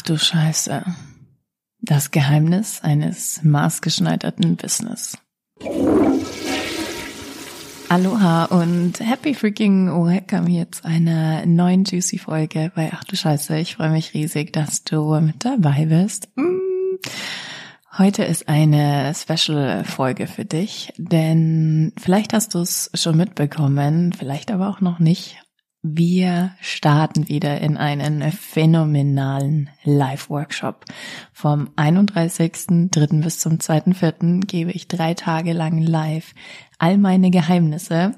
Ach du Scheiße. Das Geheimnis eines maßgeschneiderten Business. Aloha und happy freaking welcome hier zu einer neuen Juicy Folge bei Ach du Scheiße. Ich freue mich riesig, dass du mit dabei bist. Mm. Heute ist eine Special Folge für dich, denn vielleicht hast du es schon mitbekommen, vielleicht aber auch noch nicht. Wir starten wieder in einen phänomenalen Live-Workshop. Vom 31.3. bis zum 2.4. gebe ich drei Tage lang live all meine Geheimnisse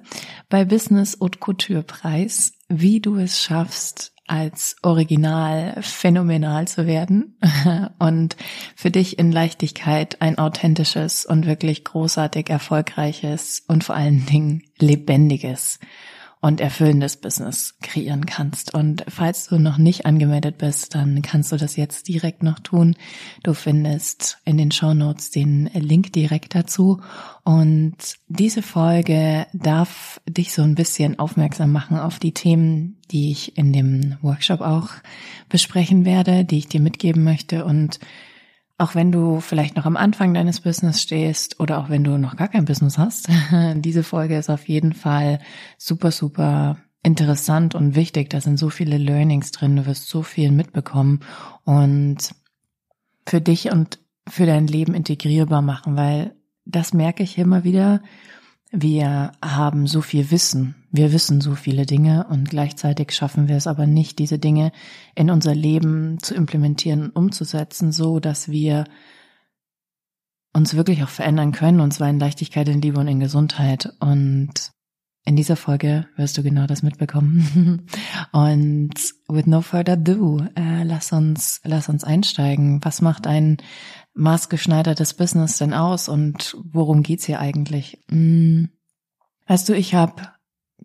bei Business Haute Couture Preis, wie du es schaffst, als Original phänomenal zu werden und für dich in Leichtigkeit ein authentisches und wirklich großartig erfolgreiches und vor allen Dingen lebendiges und erfüllendes Business kreieren kannst. Und falls du noch nicht angemeldet bist, dann kannst du das jetzt direkt noch tun. Du findest in den Show Notes den Link direkt dazu. Und diese Folge darf dich so ein bisschen aufmerksam machen auf die Themen, die ich in dem Workshop auch besprechen werde, die ich dir mitgeben möchte und auch wenn du vielleicht noch am Anfang deines Business stehst oder auch wenn du noch gar kein Business hast, diese Folge ist auf jeden Fall super, super interessant und wichtig. Da sind so viele Learnings drin, du wirst so viel mitbekommen und für dich und für dein Leben integrierbar machen, weil das merke ich immer wieder, wir haben so viel Wissen, wir wissen so viele Dinge und gleichzeitig schaffen wir es aber nicht, diese Dinge in unser Leben zu implementieren und umzusetzen, so dass wir uns wirklich auch verändern können, und zwar in Leichtigkeit, in Liebe und in Gesundheit. Und in dieser Folge wirst du genau das mitbekommen. und with no further ado, äh, lass uns, lass uns einsteigen. Was macht ein maßgeschneidertes Business denn aus und worum geht's hier eigentlich? Hm. Weißt du, ich habe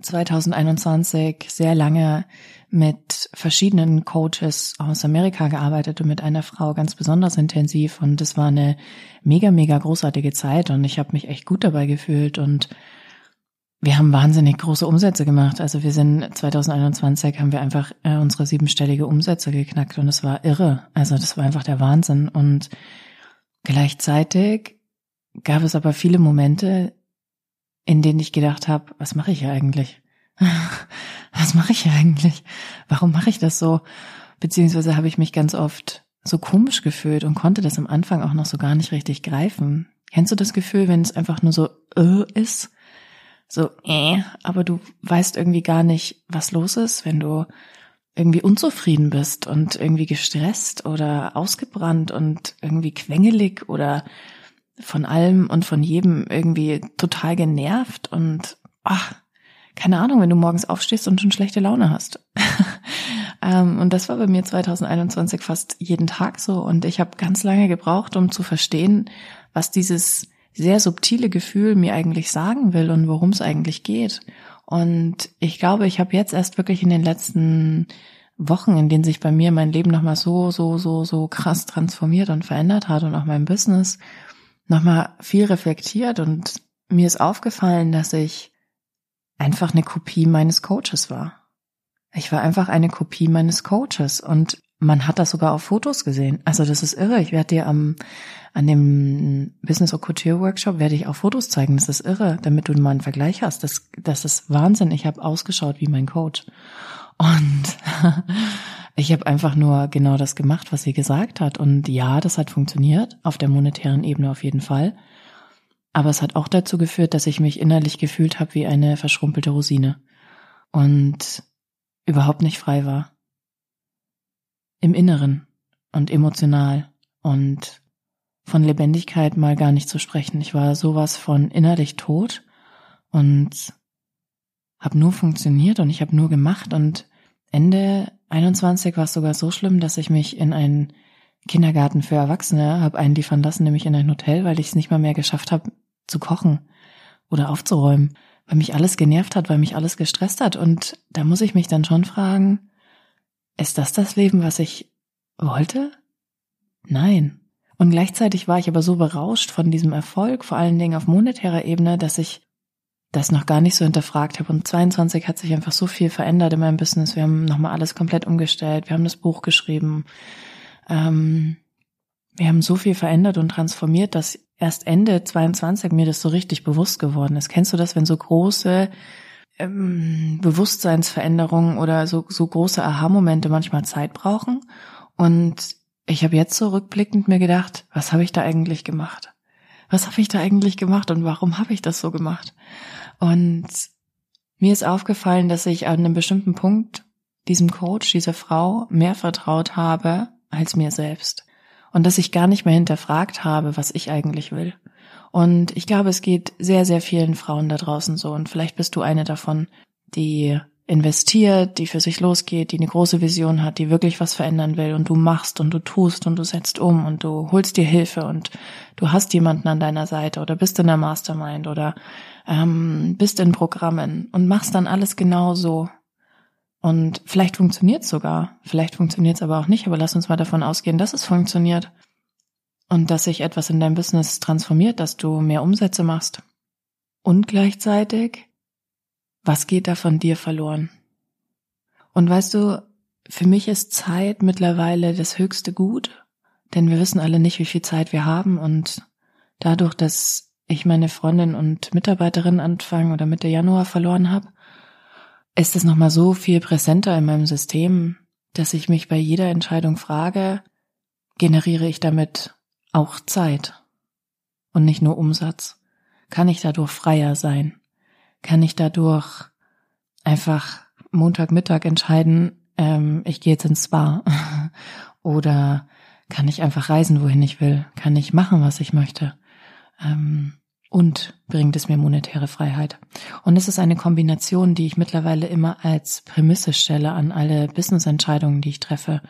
2021 sehr lange mit verschiedenen Coaches aus Amerika gearbeitet und mit einer Frau ganz besonders intensiv und es war eine mega, mega großartige Zeit und ich habe mich echt gut dabei gefühlt und wir haben wahnsinnig große Umsätze gemacht. Also wir sind 2021 haben wir einfach äh, unsere siebenstellige Umsätze geknackt und es war irre. Also das war einfach der Wahnsinn und Gleichzeitig gab es aber viele Momente, in denen ich gedacht habe, was mache ich hier eigentlich? was mache ich hier eigentlich? Warum mache ich das so? Beziehungsweise habe ich mich ganz oft so komisch gefühlt und konnte das am Anfang auch noch so gar nicht richtig greifen. Kennst du das Gefühl, wenn es einfach nur so äh ist? So äh, aber du weißt irgendwie gar nicht, was los ist, wenn du irgendwie unzufrieden bist und irgendwie gestresst oder ausgebrannt und irgendwie quengelig oder von allem und von jedem irgendwie total genervt und ach, keine Ahnung, wenn du morgens aufstehst und schon schlechte Laune hast. ähm, und das war bei mir 2021 fast jeden Tag so und ich habe ganz lange gebraucht, um zu verstehen, was dieses sehr subtile Gefühl mir eigentlich sagen will und worum es eigentlich geht. Und ich glaube, ich habe jetzt erst wirklich in den letzten Wochen, in denen sich bei mir mein Leben nochmal so, so, so, so krass transformiert und verändert hat und auch mein Business nochmal viel reflektiert und mir ist aufgefallen, dass ich einfach eine Kopie meines Coaches war. Ich war einfach eine Kopie meines Coaches und man hat das sogar auf Fotos gesehen. Also das ist irre. Ich werde dir am an dem Business or Couture Workshop werde ich auch Fotos zeigen. Das ist irre, damit du mal einen Vergleich hast. Das das ist Wahnsinn. Ich habe ausgeschaut wie mein Coach. Und ich habe einfach nur genau das gemacht, was sie gesagt hat. Und ja, das hat funktioniert, auf der monetären Ebene auf jeden Fall. Aber es hat auch dazu geführt, dass ich mich innerlich gefühlt habe wie eine verschrumpelte Rosine und überhaupt nicht frei war im Inneren und emotional und von Lebendigkeit mal gar nicht zu sprechen. Ich war sowas von innerlich tot und habe nur funktioniert und ich habe nur gemacht und Ende 21 war es sogar so schlimm, dass ich mich in einen Kindergarten für Erwachsene habe einliefern lassen, nämlich in ein Hotel, weil ich es nicht mal mehr geschafft habe zu kochen oder aufzuräumen, weil mich alles genervt hat, weil mich alles gestresst hat und da muss ich mich dann schon fragen, ist das das Leben, was ich wollte? Nein. Und gleichzeitig war ich aber so berauscht von diesem Erfolg, vor allen Dingen auf monetärer Ebene, dass ich das noch gar nicht so hinterfragt habe. Und 22 hat sich einfach so viel verändert in meinem Business. Wir haben nochmal alles komplett umgestellt. Wir haben das Buch geschrieben. ähm, wir haben so viel verändert und transformiert, dass erst Ende 22 mir das so richtig bewusst geworden ist. Kennst du das, wenn so große ähm, Bewusstseinsveränderungen oder so, so große Aha-Momente manchmal Zeit brauchen? Und ich habe jetzt so rückblickend mir gedacht, was habe ich da eigentlich gemacht? Was habe ich da eigentlich gemacht und warum habe ich das so gemacht? Und mir ist aufgefallen, dass ich an einem bestimmten Punkt diesem Coach, dieser Frau mehr vertraut habe als mir selbst. Und dass ich gar nicht mehr hinterfragt habe, was ich eigentlich will. Und ich glaube, es geht sehr, sehr vielen Frauen da draußen so. Und vielleicht bist du eine davon, die investiert, die für sich losgeht, die eine große Vision hat, die wirklich was verändern will und du machst und du tust und du setzt um und du holst dir Hilfe und du hast jemanden an deiner Seite oder bist in der Mastermind oder ähm, bist in Programmen und machst dann alles genau so. Und vielleicht funktioniert sogar, vielleicht funktioniert es aber auch nicht, aber lass uns mal davon ausgehen, dass es funktioniert und dass sich etwas in deinem Business transformiert, dass du mehr Umsätze machst. Und gleichzeitig was geht da von dir verloren? Und weißt du, für mich ist Zeit mittlerweile das höchste Gut, denn wir wissen alle nicht, wie viel Zeit wir haben und dadurch, dass ich meine Freundin und Mitarbeiterin Anfang oder Mitte Januar verloren habe, ist es nochmal so viel präsenter in meinem System, dass ich mich bei jeder Entscheidung frage, generiere ich damit auch Zeit und nicht nur Umsatz? Kann ich dadurch freier sein? kann ich dadurch einfach Montagmittag entscheiden, ähm, ich gehe jetzt ins Spa. Oder kann ich einfach reisen, wohin ich will? Kann ich machen, was ich möchte? Ähm, und bringt es mir monetäre Freiheit. Und es ist eine Kombination, die ich mittlerweile immer als Prämisse stelle an alle Business-Entscheidungen, die ich treffe.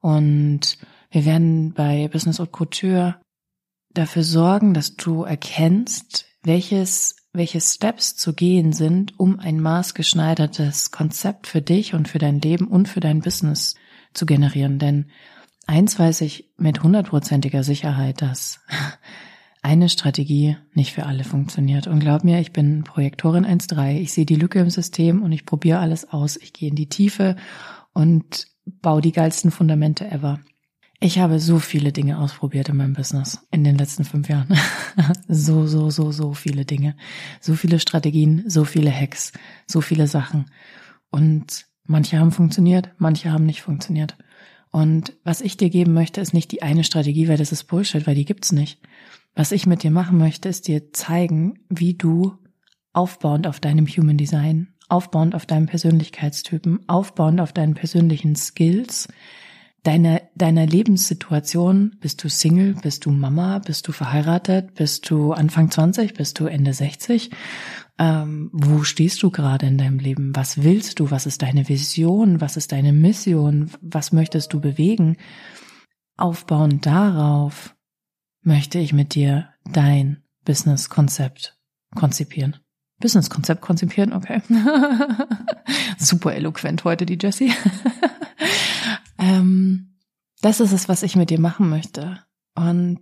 Und wir werden bei Business Haute Couture dafür sorgen, dass du erkennst, welches welche Steps zu gehen sind, um ein maßgeschneidertes Konzept für dich und für dein Leben und für dein Business zu generieren. Denn eins weiß ich mit hundertprozentiger Sicherheit, dass eine Strategie nicht für alle funktioniert. Und glaub mir, ich bin Projektorin 1.3. Ich sehe die Lücke im System und ich probiere alles aus. Ich gehe in die Tiefe und baue die geilsten Fundamente ever. Ich habe so viele Dinge ausprobiert in meinem Business in den letzten fünf Jahren. so, so, so, so viele Dinge. So viele Strategien, so viele Hacks, so viele Sachen. Und manche haben funktioniert, manche haben nicht funktioniert. Und was ich dir geben möchte, ist nicht die eine Strategie, weil das ist Bullshit, weil die gibt's nicht. Was ich mit dir machen möchte, ist dir zeigen, wie du aufbauend auf deinem Human Design, aufbauend auf deinem Persönlichkeitstypen, aufbauend auf deinen persönlichen Skills, deiner, deiner Lebenssituation, bist du Single, bist du Mama, bist du verheiratet, bist du Anfang 20, bist du Ende 60? Ähm, wo stehst du gerade in deinem Leben? Was willst du? Was ist deine Vision? Was ist deine Mission? Was möchtest du bewegen? Aufbauend darauf möchte ich mit dir dein Business-Konzept konzipieren. Business-Konzept konzipieren, okay. Super eloquent heute, die Jessie. Ähm, das ist es, was ich mit dir machen möchte. Und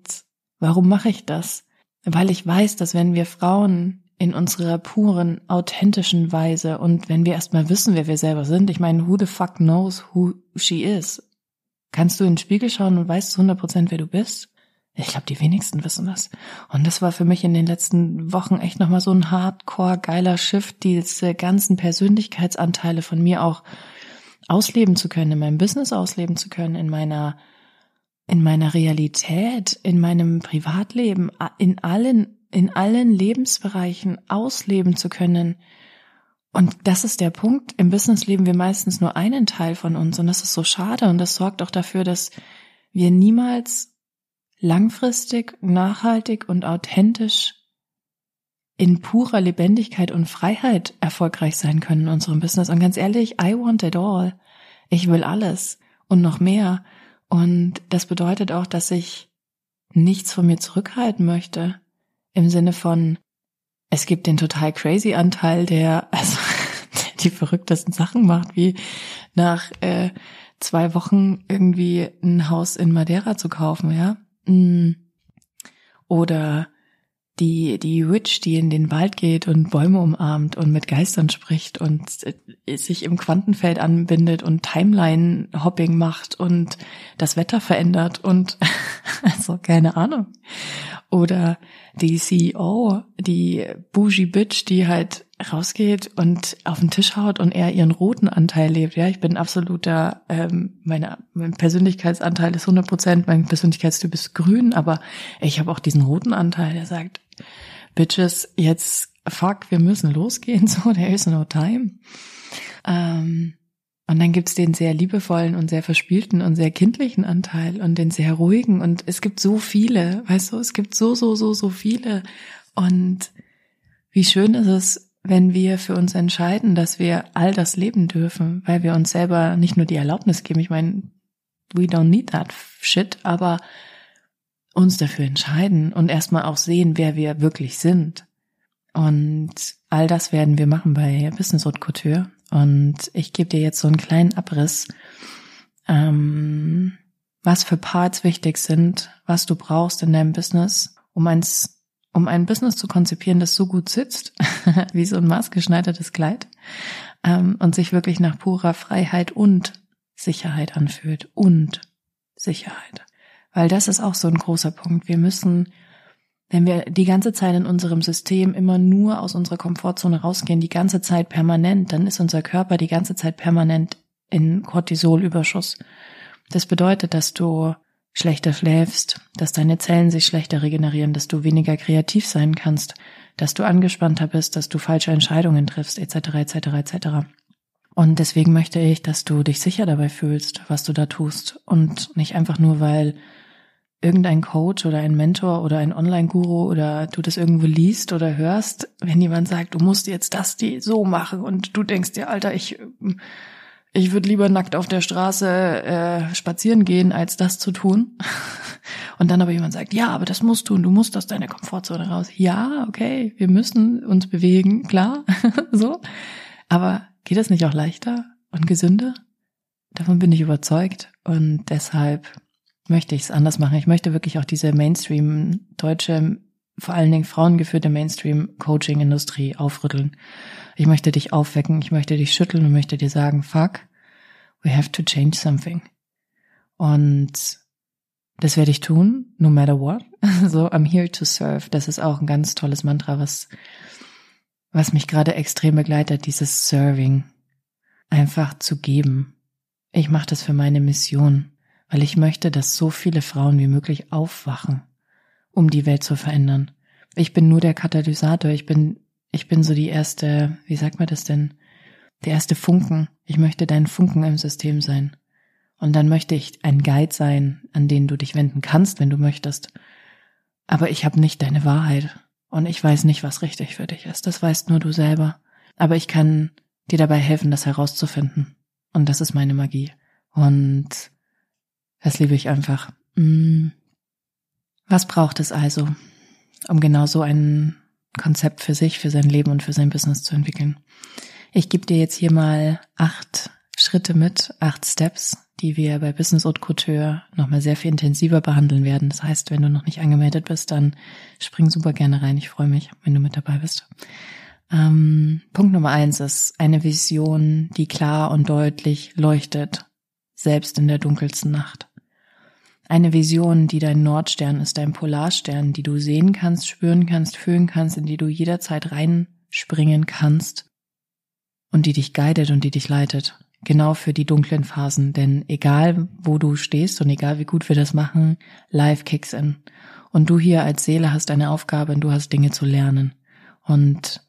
warum mache ich das? Weil ich weiß, dass wenn wir Frauen in unserer puren, authentischen Weise und wenn wir erstmal wissen, wer wir selber sind, ich meine, who the fuck knows who she is? Kannst du in den Spiegel schauen und weißt zu 100 Prozent, wer du bist? Ich glaube, die wenigsten wissen das. Und das war für mich in den letzten Wochen echt nochmal so ein hardcore geiler Shift, diese ganzen Persönlichkeitsanteile von mir auch ausleben zu können, in meinem Business ausleben zu können, in meiner, in meiner Realität, in meinem Privatleben, in allen, in allen Lebensbereichen ausleben zu können. Und das ist der Punkt. Im Business leben wir meistens nur einen Teil von uns und das ist so schade und das sorgt auch dafür, dass wir niemals langfristig, nachhaltig und authentisch in purer Lebendigkeit und Freiheit erfolgreich sein können in unserem Business. Und ganz ehrlich, I want it all. Ich will alles und noch mehr. Und das bedeutet auch, dass ich nichts von mir zurückhalten möchte. Im Sinne von, es gibt den total crazy Anteil, der, also, die verrücktesten Sachen macht, wie nach äh, zwei Wochen irgendwie ein Haus in Madeira zu kaufen, ja. Mm. Oder die, die Witch, die in den Wald geht und Bäume umarmt und mit Geistern spricht und äh, sich im Quantenfeld anbindet und Timeline-Hopping macht und das Wetter verändert und also keine Ahnung. Oder die CEO, die Bougie Bitch, die halt rausgeht und auf den Tisch haut und er ihren roten Anteil lebt. Ja, ich bin absoluter, ähm, meine, mein Persönlichkeitsanteil ist 100 Prozent, mein Persönlichkeitstyp ist grün, aber ich habe auch diesen roten Anteil, der sagt, Bitches, jetzt fuck, wir müssen losgehen, so, there is no time. Ähm, und dann gibt's den sehr liebevollen und sehr verspielten und sehr kindlichen Anteil und den sehr ruhigen. Und es gibt so viele, weißt du, es gibt so, so, so, so viele. Und wie schön ist es, wenn wir für uns entscheiden, dass wir all das leben dürfen, weil wir uns selber nicht nur die Erlaubnis geben. Ich meine, we don't need that shit, aber uns dafür entscheiden und erstmal auch sehen, wer wir wirklich sind. Und all das werden wir machen bei Business Haute Couture. Und ich gebe dir jetzt so einen kleinen Abriss, ähm, was für Parts wichtig sind, was du brauchst in deinem Business, um eins, um ein Business zu konzipieren, das so gut sitzt, wie so ein maßgeschneidertes Kleid, ähm, und sich wirklich nach purer Freiheit und Sicherheit anfühlt und Sicherheit. Weil das ist auch so ein großer Punkt. Wir müssen wenn wir die ganze Zeit in unserem System immer nur aus unserer Komfortzone rausgehen, die ganze Zeit permanent, dann ist unser Körper die ganze Zeit permanent in Cortisolüberschuss. Das bedeutet, dass du schlechter schläfst, dass deine Zellen sich schlechter regenerieren, dass du weniger kreativ sein kannst, dass du angespannter bist, dass du falsche Entscheidungen triffst, etc., etc., etc. Und deswegen möchte ich, dass du dich sicher dabei fühlst, was du da tust und nicht einfach nur, weil irgendein Coach oder ein Mentor oder ein Online-Guru oder du das irgendwo liest oder hörst, wenn jemand sagt, du musst jetzt das die so machen und du denkst dir, Alter, ich ich würde lieber nackt auf der Straße äh, spazieren gehen, als das zu tun. Und dann aber jemand sagt, ja, aber das musst du und du musst aus deiner Komfortzone raus. Ja, okay, wir müssen uns bewegen, klar, so. Aber geht das nicht auch leichter und gesünder? Davon bin ich überzeugt und deshalb möchte ich es anders machen. Ich möchte wirklich auch diese Mainstream deutsche, vor allen Dingen frauengeführte Mainstream-Coaching-Industrie aufrütteln. Ich möchte dich aufwecken, ich möchte dich schütteln und möchte dir sagen, fuck, we have to change something. Und das werde ich tun, no matter what. So, I'm here to serve. Das ist auch ein ganz tolles Mantra, was, was mich gerade extrem begleitet, dieses Serving. Einfach zu geben. Ich mache das für meine Mission weil ich möchte, dass so viele Frauen wie möglich aufwachen, um die Welt zu verändern. Ich bin nur der Katalysator, ich bin, ich bin so die erste, wie sagt man das denn? Der erste Funken. Ich möchte dein Funken im System sein. Und dann möchte ich ein Guide sein, an den du dich wenden kannst, wenn du möchtest. Aber ich habe nicht deine Wahrheit. Und ich weiß nicht, was richtig für dich ist. Das weißt nur du selber. Aber ich kann dir dabei helfen, das herauszufinden. Und das ist meine Magie. Und das liebe ich einfach. Mm. Was braucht es also, um genau so ein Konzept für sich, für sein Leben und für sein Business zu entwickeln? Ich gebe dir jetzt hier mal acht Schritte mit, acht Steps, die wir bei Business Haute Couture nochmal sehr viel intensiver behandeln werden. Das heißt, wenn du noch nicht angemeldet bist, dann spring super gerne rein. Ich freue mich, wenn du mit dabei bist. Ähm, Punkt Nummer eins ist eine Vision, die klar und deutlich leuchtet, selbst in der dunkelsten Nacht. Eine Vision, die dein Nordstern ist, dein Polarstern, die du sehen kannst, spüren kannst, fühlen kannst, in die du jederzeit reinspringen kannst und die dich guidet und die dich leitet. Genau für die dunklen Phasen, denn egal wo du stehst und egal wie gut wir das machen, life kicks in. Und du hier als Seele hast eine Aufgabe und du hast Dinge zu lernen. Und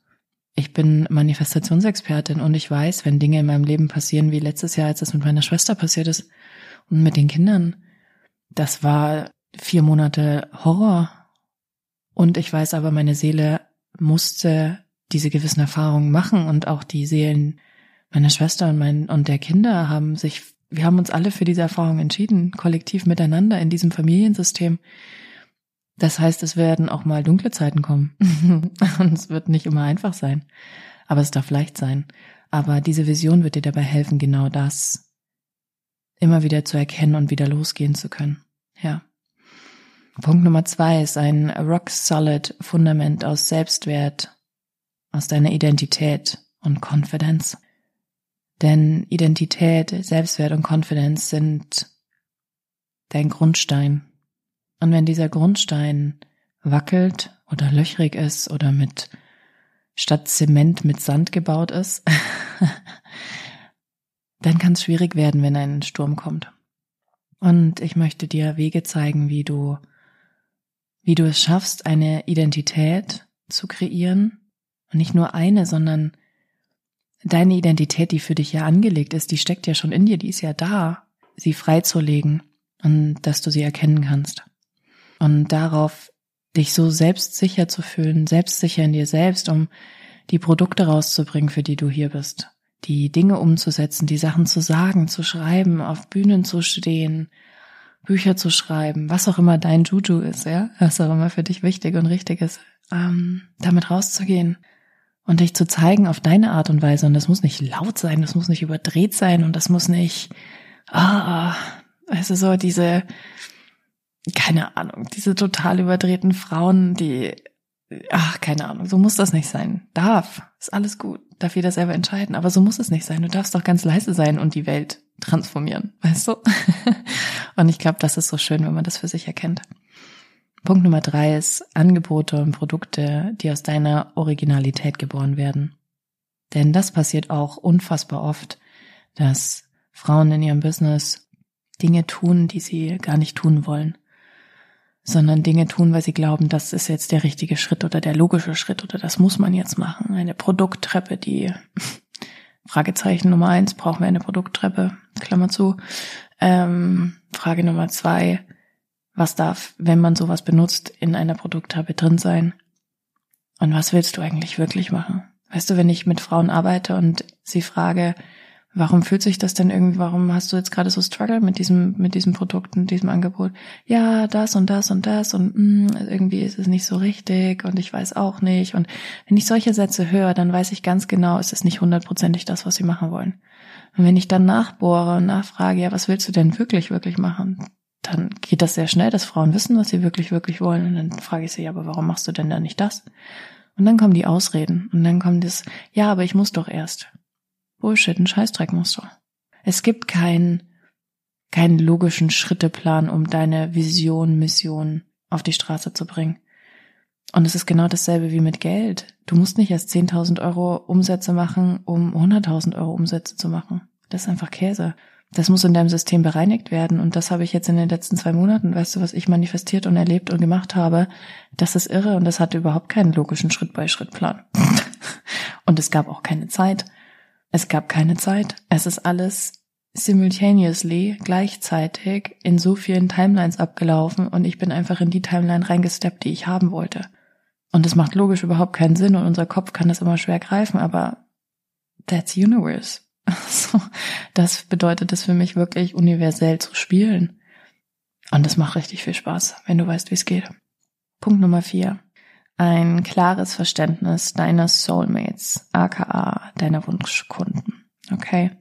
ich bin Manifestationsexpertin und ich weiß, wenn Dinge in meinem Leben passieren, wie letztes Jahr, als es mit meiner Schwester passiert ist und mit den Kindern, das war vier Monate Horror. Und ich weiß aber, meine Seele musste diese gewissen Erfahrungen machen und auch die Seelen meiner Schwester und mein, und der Kinder haben sich, wir haben uns alle für diese Erfahrung entschieden, kollektiv miteinander in diesem Familiensystem. Das heißt, es werden auch mal dunkle Zeiten kommen. und es wird nicht immer einfach sein. Aber es darf leicht sein. Aber diese Vision wird dir dabei helfen, genau das immer wieder zu erkennen und wieder losgehen zu können. Ja. Punkt Nummer zwei ist ein rock solid Fundament aus Selbstwert, aus deiner Identität und Confidence. Denn Identität, Selbstwert und Confidence sind dein Grundstein. Und wenn dieser Grundstein wackelt oder löchrig ist oder mit statt Zement mit Sand gebaut ist, dann kann es schwierig werden, wenn ein Sturm kommt. Und ich möchte dir Wege zeigen, wie du, wie du es schaffst, eine Identität zu kreieren. Und nicht nur eine, sondern deine Identität, die für dich ja angelegt ist, die steckt ja schon in dir, die ist ja da, sie freizulegen und dass du sie erkennen kannst. Und darauf dich so selbstsicher zu fühlen, selbstsicher in dir selbst, um die Produkte rauszubringen, für die du hier bist, die Dinge umzusetzen, die Sachen zu sagen, zu schreiben, auf Bühnen zu stehen, Bücher zu schreiben, was auch immer dein Juju ist, ja, was auch immer für dich wichtig und richtig ist, ähm, damit rauszugehen und dich zu zeigen auf deine Art und Weise. Und das muss nicht laut sein, das muss nicht überdreht sein und das muss nicht, ah, also so diese, keine Ahnung, diese total überdrehten Frauen, die, ach, keine Ahnung, so muss das nicht sein. Darf, ist alles gut, darf jeder selber entscheiden, aber so muss es nicht sein. Du darfst doch ganz leise sein und die Welt transformieren, weißt du? und ich glaube, das ist so schön, wenn man das für sich erkennt. Punkt Nummer drei ist Angebote und Produkte, die aus deiner Originalität geboren werden. Denn das passiert auch unfassbar oft, dass Frauen in ihrem Business Dinge tun, die sie gar nicht tun wollen, sondern Dinge tun, weil sie glauben, das ist jetzt der richtige Schritt oder der logische Schritt oder das muss man jetzt machen. Eine Produkttreppe, die Fragezeichen Nummer eins, brauchen wir eine Produkttreppe, Klammer zu. Ähm, Frage Nummer zwei, was darf, wenn man sowas benutzt, in einer Produkttreppe drin sein? Und was willst du eigentlich wirklich machen? Weißt du, wenn ich mit Frauen arbeite und sie frage, warum fühlt sich das denn irgendwie, warum hast du jetzt gerade so Struggle mit diesem, mit diesem Produkt und diesem Angebot? Ja, das und das und das und mh, mm, irgendwie ist es nicht so richtig und ich weiß auch nicht. Und wenn ich solche Sätze höre, dann weiß ich ganz genau, es ist nicht hundertprozentig das, was sie machen wollen. Und wenn ich dann nachbohre und nachfrage, ja, was willst du denn wirklich, wirklich machen? dann geht das sehr schnell, dass Frauen wissen, was sie wirklich, wirklich wollen. Und dann frage ich sie, ja, aber warum machst du denn da nicht das? Und dann kommen die Ausreden. Und dann kommt das, ja, aber ich muss doch erst. Bullshit, ein Scheißdreck musst du. Es gibt keinen, keinen logischen Schritteplan, um deine Vision, Mission auf die Straße zu bringen. Und es ist genau dasselbe wie mit Geld. Du musst nicht erst 10.000 Euro Umsätze machen, um 100.000 Euro Umsätze zu machen. Das ist einfach Käse. Das muss in deinem System bereinigt werden. Und das habe ich jetzt in den letzten zwei Monaten, weißt du, was ich manifestiert und erlebt und gemacht habe. Das ist irre und das hatte überhaupt keinen logischen Schritt-bei-Schritt-Plan. und es gab auch keine Zeit. Es gab keine Zeit. Es ist alles simultaneously, gleichzeitig in so vielen Timelines abgelaufen und ich bin einfach in die Timeline reingesteppt, die ich haben wollte. Und es macht logisch überhaupt keinen Sinn und unser Kopf kann das immer schwer greifen, aber that's universe. So, das bedeutet es für mich wirklich universell zu spielen. Und das macht richtig viel Spaß, wenn du weißt, wie es geht. Punkt Nummer vier. Ein klares Verständnis deiner Soulmates, aka deiner Wunschkunden. Okay?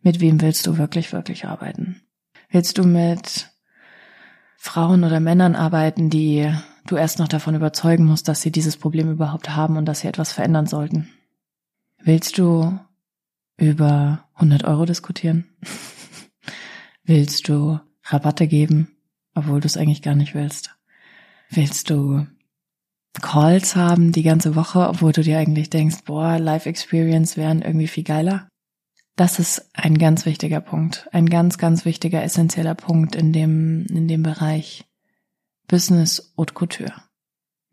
Mit wem willst du wirklich, wirklich arbeiten? Willst du mit Frauen oder Männern arbeiten, die du erst noch davon überzeugen musst, dass sie dieses Problem überhaupt haben und dass sie etwas verändern sollten? Willst du über 100 Euro diskutieren? willst du Rabatte geben, obwohl du es eigentlich gar nicht willst? Willst du Calls haben die ganze Woche, obwohl du dir eigentlich denkst, boah, Life Experience wären irgendwie viel geiler? Das ist ein ganz wichtiger Punkt, ein ganz, ganz wichtiger, essentieller Punkt in dem, in dem Bereich Business Haute Couture.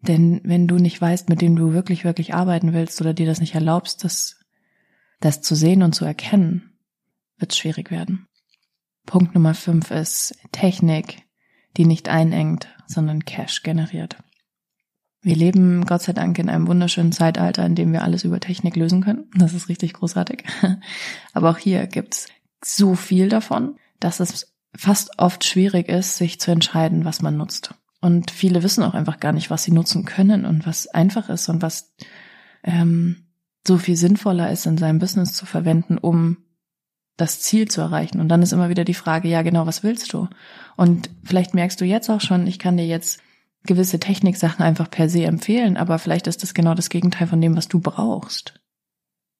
Denn wenn du nicht weißt, mit dem du wirklich, wirklich arbeiten willst oder dir das nicht erlaubst, das das zu sehen und zu erkennen, wird es schwierig werden. Punkt Nummer fünf ist Technik, die nicht einengt, sondern Cash generiert. Wir leben Gott sei Dank in einem wunderschönen Zeitalter, in dem wir alles über Technik lösen können. Das ist richtig großartig. Aber auch hier gibt's so viel davon, dass es fast oft schwierig ist, sich zu entscheiden, was man nutzt. Und viele wissen auch einfach gar nicht, was sie nutzen können und was einfach ist und was ähm, so viel sinnvoller ist, in seinem Business zu verwenden, um das Ziel zu erreichen. Und dann ist immer wieder die Frage, ja genau, was willst du? Und vielleicht merkst du jetzt auch schon, ich kann dir jetzt gewisse Techniksachen einfach per se empfehlen, aber vielleicht ist das genau das Gegenteil von dem, was du brauchst.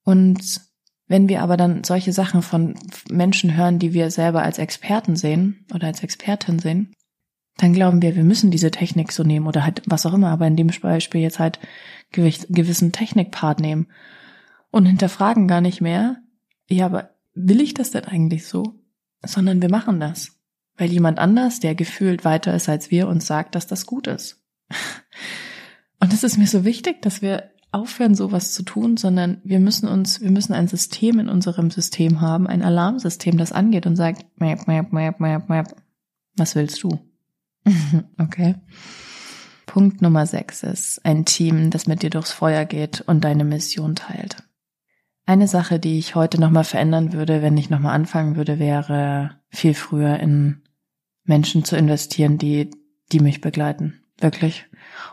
Und wenn wir aber dann solche Sachen von Menschen hören, die wir selber als Experten sehen oder als Expertin sehen, dann glauben wir, wir müssen diese Technik so nehmen oder halt was auch immer, aber in dem Beispiel jetzt halt gewissen Technikpart nehmen und hinterfragen gar nicht mehr, ja, aber will ich das denn eigentlich so? Sondern wir machen das, weil jemand anders, der gefühlt weiter ist als wir, uns sagt, dass das gut ist. Und es ist mir so wichtig, dass wir aufhören, sowas zu tun, sondern wir müssen uns, wir müssen ein System in unserem System haben, ein Alarmsystem, das angeht und sagt, map, map, map, map, map. Was willst du? okay. Punkt Nummer sechs ist ein Team, das mit dir durchs Feuer geht und deine Mission teilt. Eine Sache, die ich heute nochmal verändern würde, wenn ich nochmal anfangen würde, wäre viel früher in Menschen zu investieren, die, die mich begleiten. Wirklich.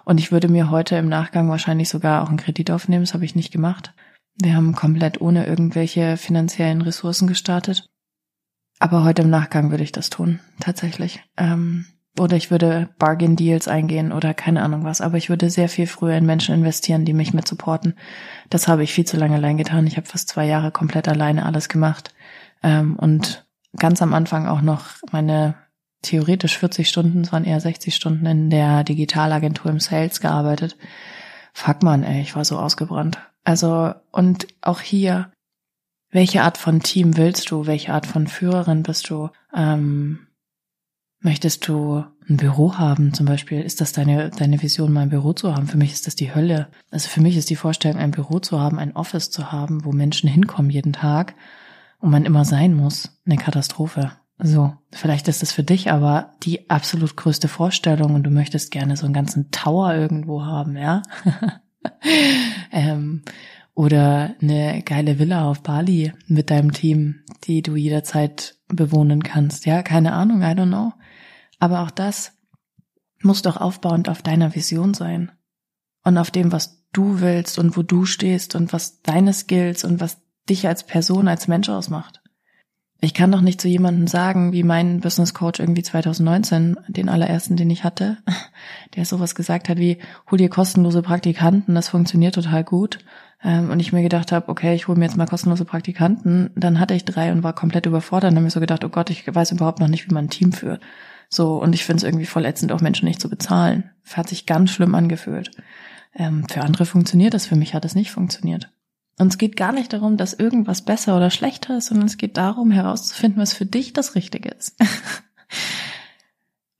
Und ich würde mir heute im Nachgang wahrscheinlich sogar auch einen Kredit aufnehmen. Das habe ich nicht gemacht. Wir haben komplett ohne irgendwelche finanziellen Ressourcen gestartet. Aber heute im Nachgang würde ich das tun, tatsächlich. Ähm, oder ich würde Bargain Deals eingehen oder keine Ahnung was. Aber ich würde sehr viel früher in Menschen investieren, die mich mit supporten. Das habe ich viel zu lange allein getan. Ich habe fast zwei Jahre komplett alleine alles gemacht. Ähm, und ganz am Anfang auch noch meine theoretisch 40 Stunden, es waren eher 60 Stunden in der Digitalagentur im Sales gearbeitet. Fuck man, ey, ich war so ausgebrannt. Also, und auch hier, welche Art von Team willst du? Welche Art von Führerin bist du? Ähm, möchtest du ein Büro haben zum Beispiel? Ist das deine, deine Vision, mal ein Büro zu haben? Für mich ist das die Hölle. Also für mich ist die Vorstellung, ein Büro zu haben, ein Office zu haben, wo Menschen hinkommen jeden Tag und man immer sein muss, eine Katastrophe. So, vielleicht ist es für dich aber die absolut größte Vorstellung und du möchtest gerne so einen ganzen Tower irgendwo haben, ja? ähm, oder eine geile Villa auf Bali mit deinem Team, die du jederzeit bewohnen kannst. Ja, keine Ahnung, I don't know. Aber auch das muss doch aufbauend auf deiner Vision sein und auf dem, was du willst und wo du stehst und was deine Skills und was dich als Person, als Mensch ausmacht. Ich kann doch nicht zu jemandem sagen, wie mein Business Coach irgendwie 2019, den allerersten, den ich hatte, der sowas gesagt hat wie, hol dir kostenlose Praktikanten, das funktioniert total gut. Ähm, und ich mir gedacht habe, okay, ich hole mir jetzt mal kostenlose Praktikanten. Dann hatte ich drei und war komplett überfordert und habe mir so gedacht, oh Gott, ich weiß überhaupt noch nicht, wie man ein Team führt. So, und ich finde es irgendwie voll ätzend, auch Menschen nicht zu bezahlen. Hat sich ganz schlimm angefühlt. Ähm, für andere funktioniert das, für mich hat es nicht funktioniert. Und es geht gar nicht darum, dass irgendwas besser oder schlechter ist, sondern es geht darum, herauszufinden, was für dich das Richtige ist.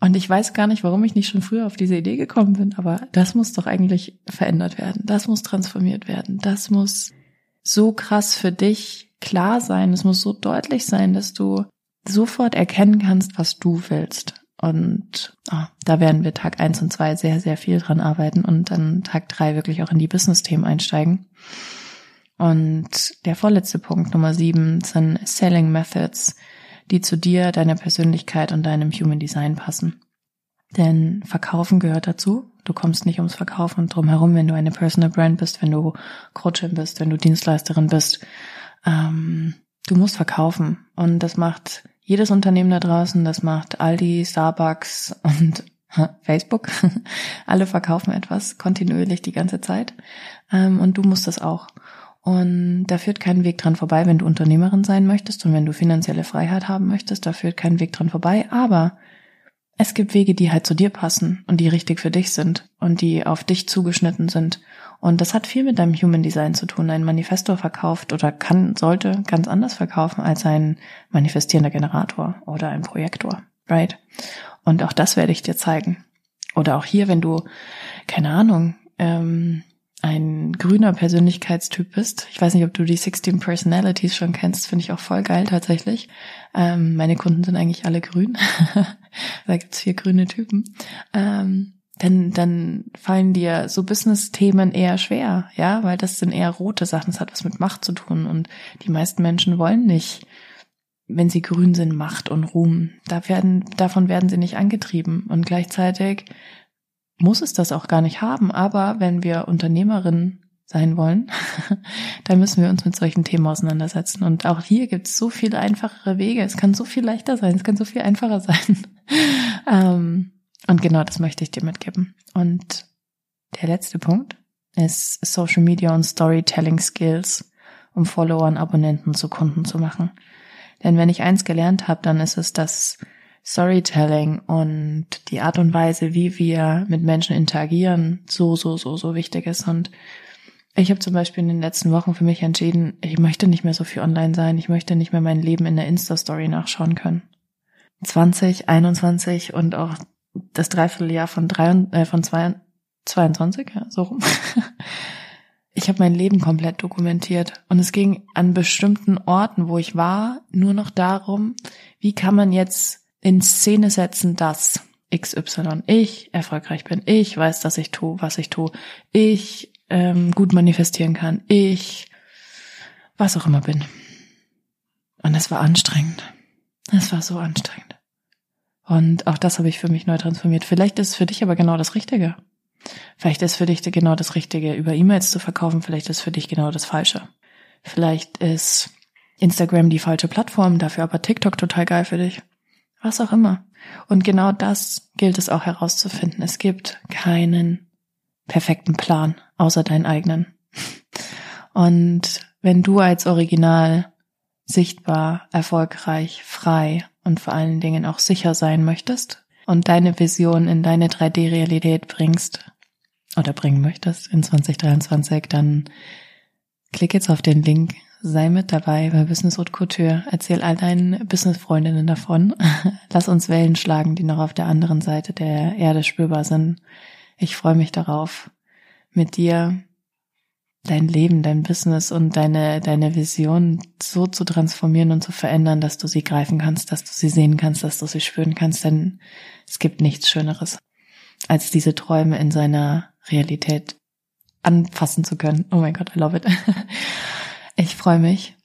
Und ich weiß gar nicht, warum ich nicht schon früher auf diese Idee gekommen bin, aber das muss doch eigentlich verändert werden. Das muss transformiert werden. Das muss so krass für dich klar sein. Es muss so deutlich sein, dass du sofort erkennen kannst, was du willst. Und oh, da werden wir Tag eins und zwei sehr, sehr viel dran arbeiten und dann Tag drei wirklich auch in die Business-Themen einsteigen. Und der vorletzte Punkt, Nummer sieben, sind Selling Methods, die zu dir, deiner Persönlichkeit und deinem Human Design passen. Denn Verkaufen gehört dazu. Du kommst nicht ums Verkaufen drum herum, wenn du eine Personal Brand bist, wenn du Coachin bist, wenn du Dienstleisterin bist. Ähm, du musst verkaufen. Und das macht jedes Unternehmen da draußen, das macht Aldi, Starbucks und Facebook. Alle verkaufen etwas kontinuierlich die ganze Zeit. Ähm, und du musst das auch. Und da führt kein Weg dran vorbei, wenn du Unternehmerin sein möchtest und wenn du finanzielle Freiheit haben möchtest, da führt kein Weg dran vorbei. Aber es gibt Wege, die halt zu dir passen und die richtig für dich sind und die auf dich zugeschnitten sind. Und das hat viel mit deinem Human Design zu tun. Ein Manifestor verkauft oder kann, sollte ganz anders verkaufen als ein manifestierender Generator oder ein Projektor. Right? Und auch das werde ich dir zeigen. Oder auch hier, wenn du, keine Ahnung, ähm, ein grüner Persönlichkeitstyp bist. Ich weiß nicht, ob du die 16 Personalities schon kennst, finde ich auch voll geil tatsächlich. Ähm, meine Kunden sind eigentlich alle grün. da gibt's vier grüne Typen. Ähm, dann, dann fallen dir so Business-Themen eher schwer, ja, weil das sind eher rote Sachen, das hat was mit Macht zu tun und die meisten Menschen wollen nicht, wenn sie grün sind, Macht und Ruhm. Da werden, davon werden sie nicht angetrieben und gleichzeitig muss es das auch gar nicht haben. Aber wenn wir Unternehmerinnen sein wollen, dann müssen wir uns mit solchen Themen auseinandersetzen. Und auch hier gibt es so viele einfachere Wege. Es kann so viel leichter sein, es kann so viel einfacher sein. ähm, und genau das möchte ich dir mitgeben. Und der letzte Punkt ist Social Media und Storytelling Skills, um Follower und Abonnenten zu Kunden zu machen. Denn wenn ich eins gelernt habe, dann ist es, dass Storytelling und die Art und Weise, wie wir mit Menschen interagieren, so, so, so, so wichtig ist. Und ich habe zum Beispiel in den letzten Wochen für mich entschieden, ich möchte nicht mehr so viel online sein. Ich möchte nicht mehr mein Leben in der Insta-Story nachschauen können. 2021 und auch das Dreivierteljahr von, drei, äh, von zwei, 22, ja, so rum. Ich habe mein Leben komplett dokumentiert und es ging an bestimmten Orten, wo ich war, nur noch darum, wie kann man jetzt in Szene setzen, dass XY ich erfolgreich bin, ich weiß, dass ich tue, was ich tue, ich ähm, gut manifestieren kann, ich was auch immer bin. Und es war anstrengend. Es war so anstrengend. Und auch das habe ich für mich neu transformiert. Vielleicht ist es für dich aber genau das Richtige. Vielleicht ist für dich genau das Richtige, über E-Mails zu verkaufen. Vielleicht ist für dich genau das Falsche. Vielleicht ist Instagram die falsche Plattform, dafür aber TikTok total geil für dich. Was auch immer. Und genau das gilt es auch herauszufinden. Es gibt keinen perfekten Plan, außer deinen eigenen. Und wenn du als Original sichtbar, erfolgreich, frei und vor allen Dingen auch sicher sein möchtest und deine Vision in deine 3D-Realität bringst, oder bringen möchtest in 2023, dann klick jetzt auf den Link, sei mit dabei bei Business Haute Couture, erzähl all deinen Business-Freundinnen davon. Lass uns Wellen schlagen, die noch auf der anderen Seite der Erde spürbar sind. Ich freue mich darauf, mit dir dein Leben, dein Business und deine, deine Vision so zu transformieren und zu verändern, dass du sie greifen kannst, dass du sie sehen kannst, dass du sie spüren kannst, denn es gibt nichts Schöneres, als diese Träume in seiner Realität anfassen zu können. Oh mein Gott, I love it. Ich freue mich.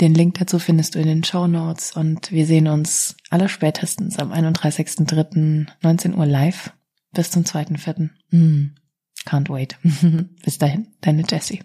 Den Link dazu findest du in den Show Notes und wir sehen uns aller spätestens am 31.03.19 Uhr live. Bis zum 2.04. Mm, can't wait. Bis dahin, deine Jessie.